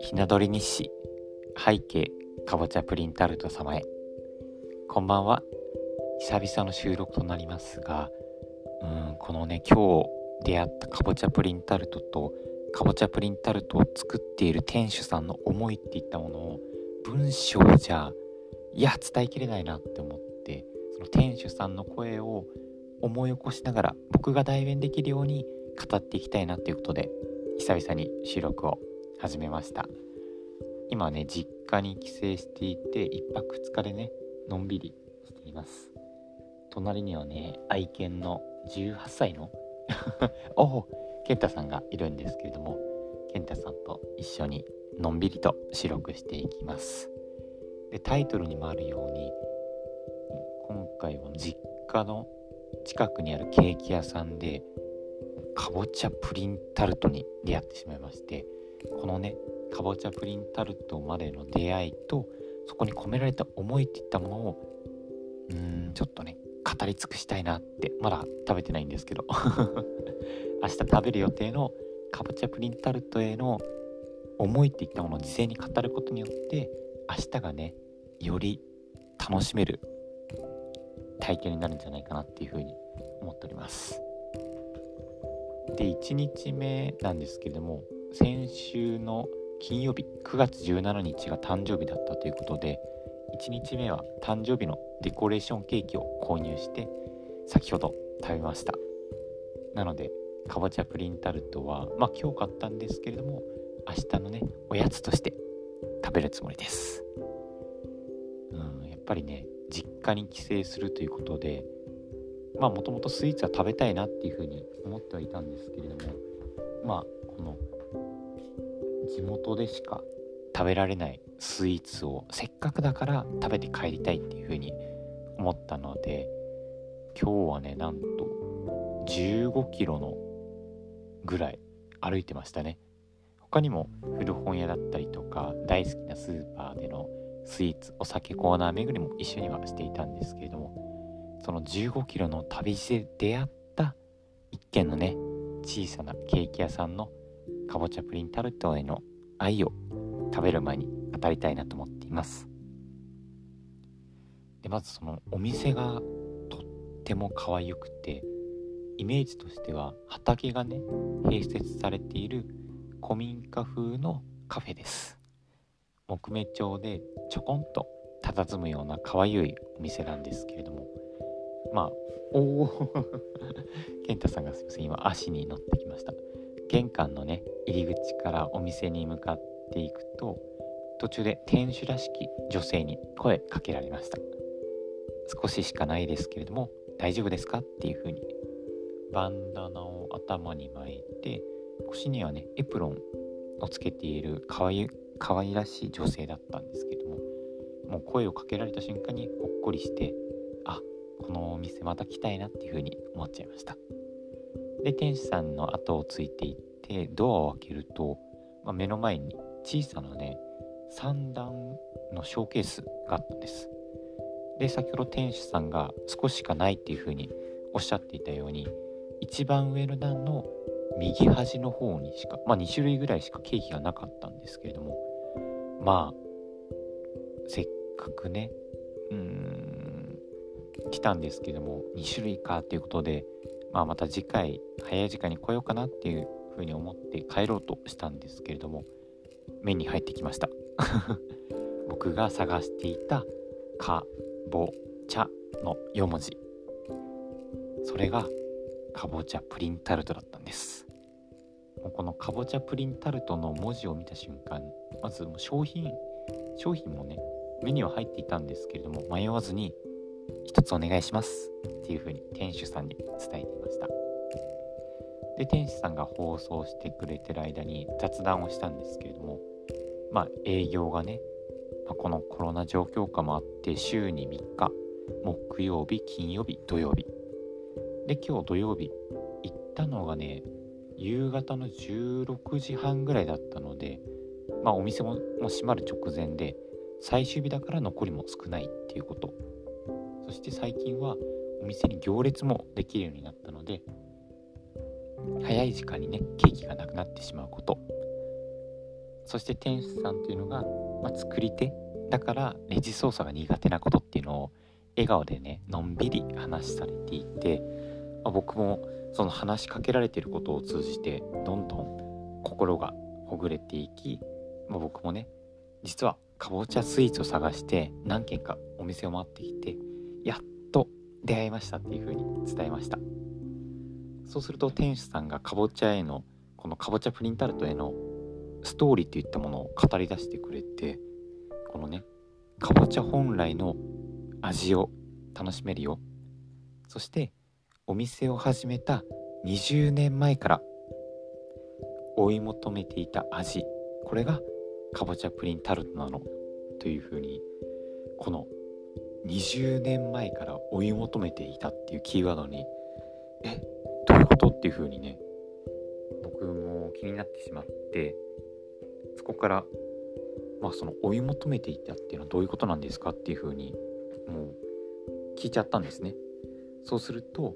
ひな鳥日誌背景かぼちゃプリンタルト様へ。こんばんは。久々の収録となりますがうんこのね今日出会ったかぼちゃプリンタルトとかぼちゃプリンタルトを作っている店主さんの思いっていったものを文章じゃいや伝えきれないなって思ってその店主さんの声を思い起こしながら僕が代弁できるように語っていきたいなということで久々に収録を始めました。今ね実家に帰省していて1泊2日でねのんびりしています。隣にはね愛犬の18歳の おお健太さんがいるんですけれども健太さんと一緒にのんびりと収録していきます。でタイトルにもあるように今回は実家の近くにあるケーキ屋さんでかぼちゃプリンタルトに出会ってしまいましてこのねかぼちゃプリンタルトまでの出会いとそこに込められた思いっていったものをうんちょっとね語り尽くしたいなってまだ食べてないんですけど。明日食べる予定のかぼちゃプリンタルトへの思いっていったものを事前に語ることによって明日がねより楽しめる体験になるんじゃないかなっていうふうに思っております。で1日目なんですけれども先週の金曜日9月17日が誕生日だったということで1日目は誕生日のデコレーションケーキを購入して先ほど食べました。なのでかぼちゃプリンタルトはまあ今日買ったんですけれども明日のねおやつとして食べるつもりです。うんやっぱりね実家に帰省するということでまあもともとスイーツは食べたいなっていうふうに思ってはいたんですけれどもまあこの地元でしか食べられないスイーツをせっかくだから食べて帰りたいっていうふうに思ったので今日はねなんと15キロのぐらい歩いてましたね。他にも古本屋だったりとか大好きなスーパーでのスイーツお酒コーナー巡りも一緒にはしていたんですけれどもその15キロの旅路で出会った一軒のね小さなケーキ屋さんのかぼちゃプリンタルトへの愛を食べる前に語りたいなと思っています。でまずそのお店がとっても可愛くてイメージとしては畑がね併設されている古民家風のカフェです。木目調でちょこんと佇むような可愛いお店なんですけれども。まあおお。健太さんがすいません今足に乗ってきました。玄関のね入り口からお店に向かっていくと途中で店主らしき女性に声かけられました。少ししかないですけれども大丈夫ですか？っていう風に。バンダナを頭に巻いて腰にはねエプロンをつけている可愛い可愛らしい女性だったんですけどももう声をかけられた瞬間にほっこりしてあこのお店また来たいなっていう風に思っちゃいました。で店主さんの後をついていってドアを開けると、まあ、目の前に小さなね3段のショーケースがあったんです。で先ほど店主さんが少ししかないっていう風におっしゃっていたように一番上の段の右端の方にしかまあ2種類ぐらいしかケーキがなかったんですけれどもまあせっかくねうん来たんですけども2種類かっていうことでまあまた次回早い時間に来ようかなっていうふうに思って帰ろうとしたんですけれども目に入ってきました。僕が探していた「かぼちゃ」の4文字。それがかぼちゃプリンタルトだったんです。もうこのかぼちゃプリンタルトの文字を見た瞬間まずもう商品商品もね目には入っていたんですけれども迷わずに一つお願いしますっていうふうに店主さんに伝えていました。で店主さんが放送してくれてる間に雑談をしたんですけれどもまあ営業がね、まあ、このコロナ状況下もあって週に3日木曜日金曜日土曜日。で今日土曜日行ったのがね夕方の16時半ぐらいだったのでまあお店も閉まる直前で最終日だから残りも少ないっていうこと。そして最近はお店に行列もできるようになったので早い時間にねケーキがなくなってしまうこと。そして店主さんというのが、まあ、作り手だからレジ操作が苦手なことっていうのを笑顔でねのんびり話されていて、まあ、僕もその話しかけられてることを通じてどんどん心がほぐれていき、まあ、僕もね実はかぼちゃスイーツを探して何軒かお店を回ってきてやっと出会いましたっていう風に伝えました。そうすると店主さんがかぼちゃへのこのかぼちゃプリンタルトへのストーリーといったものを語り出してくれてこのねかぼちゃ本来の味を楽しめるよ。そしてお店を始めた20年前から追い求めていた味これがかぼちゃプリンタルトなのというふうにこの20年前から追い求めていたっていうキーワードにえどういうことっていうふうにね僕も気になってしまってそこからまあその追い求めていたっていうのはどういうことなんですかっていうふうにもう聞いちゃったんですね。そうすると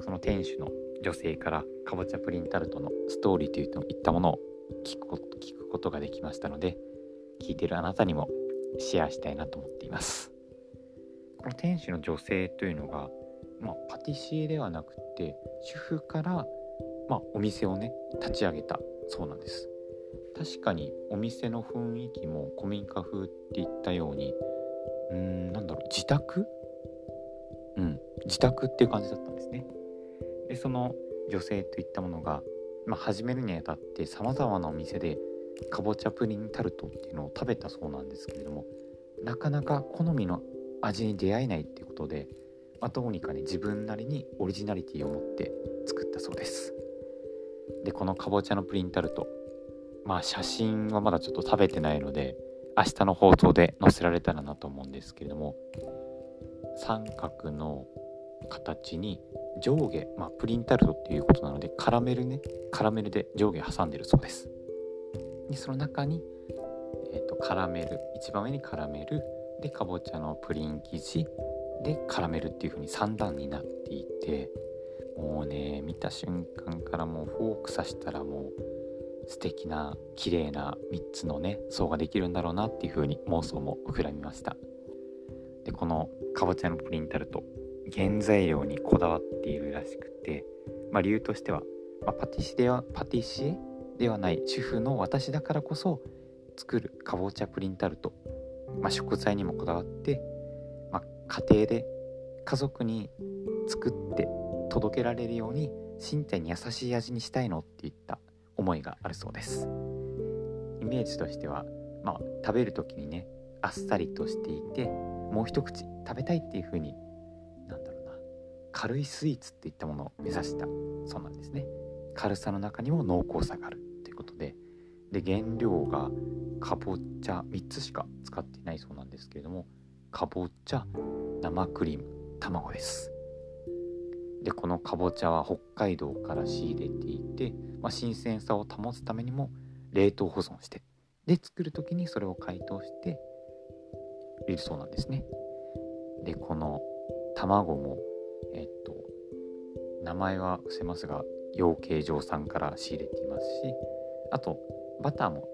その店主の女性からかぼちゃプリンタルトのストーリーといったものを聞くこと聞くことができましたので聞いてるあなたにもシェアしたいなと思っています。この店主の女性というのが、まあ、パティシエではなくて主婦から、まあ、お店をね立ち上げたそうなんです。確かにお店の雰囲気も古民家風っていったようにうーんなんだろう自宅？うん。自宅っていう感じだったんですね。でその女性といったものが、まあ、始めるにあたってさまざまなお店でかぼちゃプリンタルトっていうのを食べたそうなんですけれどもなかなか好みの味に出会えないっていうことで、まあ、どうにかね自分なりにオリジナリティを持って作ったそうです。でこのかぼちゃのプリンタルトまあ写真はまだちょっと食べてないので明日の放送で載せられたらなと思うんですけれども三角の形に上下、まあ、プリンタルトっていうことなのでカラメルねカラメルで上下挟んでるそうです。でその中に、えーと、カラメル一番上にカラメルでかぼちゃのプリン生地でカラメルっていう風に3段になっていてもうね見た瞬間からもうフォーク刺したらもう素敵な綺麗な3つのね層ができるんだろうなっていう風に妄想も膨らみました。でこのかぼちゃのプリンタルト原材料にこだわっているらしくて、まあ、理由としては、まあ、パティシエはパティシエではない主婦の私だからこそ作るかぼちゃプリンタルト、まあ、食材にもこだわって、まあ、家庭で家族に作って届けられるように身体に優しい味にしたいのっていった思いがあるそうです。イメージとしては、まあ、食べる時にねあっさりとしていてもう一口食べたいっていう風になんだろうな軽いスイーツっていったものを目指した。そうなんですね。軽さの中にも濃厚さがあることで。で原料がかぼちゃ3つしか使っていないそうなんですけれども。かぼちゃ生クリーム卵です。でこのかぼちゃは北海道から仕入れていて、まあ、新鮮さを保つためにも冷凍保存して。で作る時にそれを解凍しているそうなんですね。でこの卵もえっと名前は伏せますが養鶏場さんから仕入れていますしあとバターも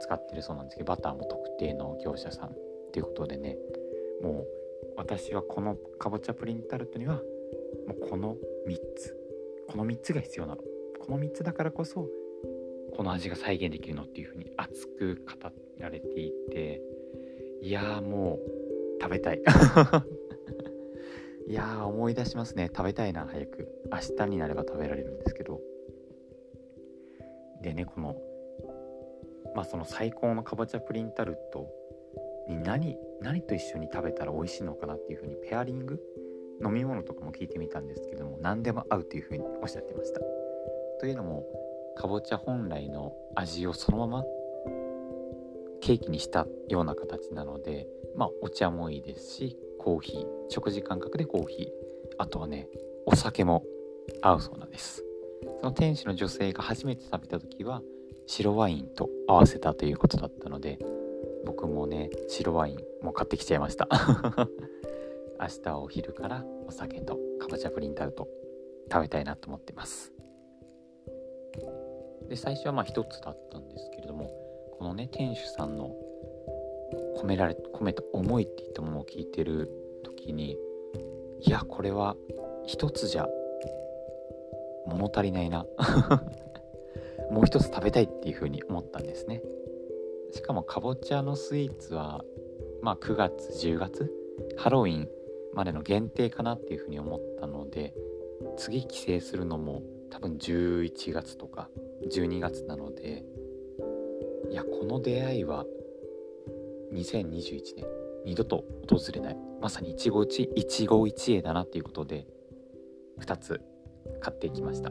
使ってるそうなんですけどバターも特定の業者さんっていうことでねもう私はこのかぼちゃプリンタルトにはもうこの3つこの3つが必要なの。この3つだからこそこの味が再現できるのっていうふうに熱く語られていていやーもう食べたい。いや思い出しますね。食べたいな。早く。明日になれば食べられるんですけど。でねこのまあその最高のかぼちゃプリンタルトに何何と一緒に食べたら美味しいのかなっていうふうにペアリング？飲み物とかも聞いてみたんですけども何でも合うというふうにおっしゃってました。というのもかぼちゃ本来の味をそのままケーキにしたような形なのでまあお茶もいいですしコーヒー食事感覚でコーヒーあとはねお酒も合うそうなんです。その店主の女性が初めて食べた時は白ワインと合わせたということだったので僕もね白ワインも買ってきちゃいました。明日はお昼からお酒とかぼちゃプリンタルト食べたいなと思ってます。で最初はまあ1つだったんですけれどもこのね店主さんの込められ込めた思いっていったものを聞いてる時にいやこれは1つじゃ物足りないな。もう一つ食べたいっていうふうに思ったんですね。しかもかぼちゃのスイーツはまあ9月10月？ハロウィンまでの限定かなっていうふうに思ったので次帰省するのも多分11月とか12月なのでいやこの出会いは2021年二度と訪れない。まさに一期一一期一会だなっていうことで2つ買っていきました。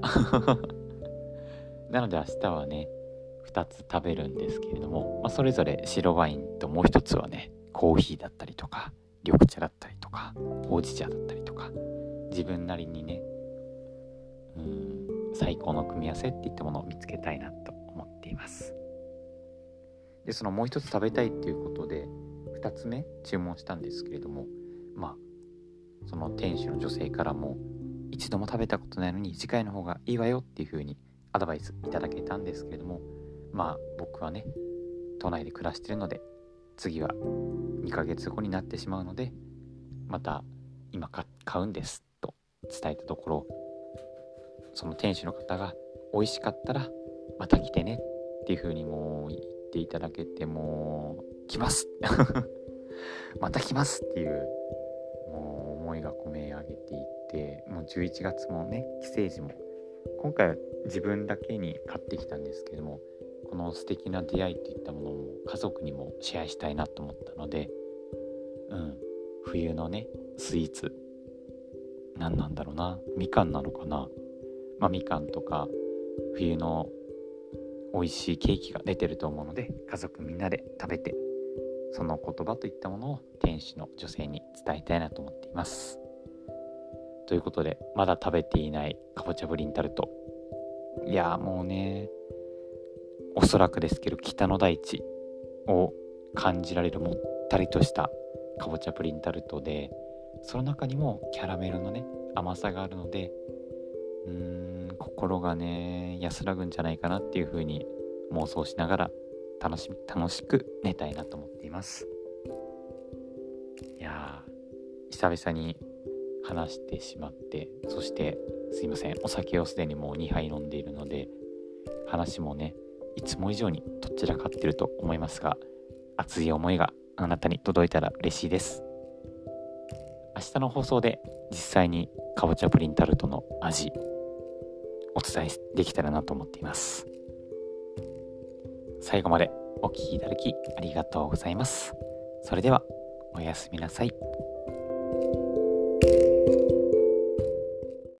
なので明日はね2つ食べるんですけれども、まあ、それぞれ白ワインともう1つはねコーヒーだったりとか緑茶だったりとかほうじ茶だったりとか自分なりにねうん最高の組み合わせっていったものを見つけたいなと思っています。でそのもう一つ食べたいっていうことで2つ目注文したんですけれどもまあその店主の女性からも一度も食べたことないのに次回の方がいいわよっていう風にアドバイスいただけたんですけれどもまあ僕はね都内で暮らしてるので次は2ヶ月後になってしまうのでまた今買うんですと伝えたところその店主の方が美味しかったらまた来てねっていう風にもう言っていただけてもう来ます。また来ますっていうもう思いが込め上げていってもう11月もね帰省時も今回は自分だけに買ってきたんですけどもこの素敵な出会いっていったものを家族にもシェアしたいなと思ったのでうん冬のねスイーツ何なんだろうなみかんなのかな。まあみかんとか冬の美味しいケーキが出てると思うので家族みんなで食べてその言葉といったものを店主の女性に伝えたいなと思っています。ということでまだ食べていないかぼちゃプリンタルト。いやもうねおそらくですけど北の大地を感じられるもったりとしたかぼちゃプリンタルトでその中にもキャラメルのね甘さがあるのでうーん心がね安らぐんじゃないかなっていう風に妄想しながら楽し楽しく寝たいなと思っています。いやー久々に話してしまってそしてすいませんお酒をすでにもう2杯飲んでいるので話もねいつも以上にどちらかってると思いますが熱い思いがあなたに届いたら嬉しいです。明日の放送で実際にかぼちゃプリンタルトの味お伝えできたらなと思っています。最後までお聴きいただきありがとうございます。それではおやすみなさい。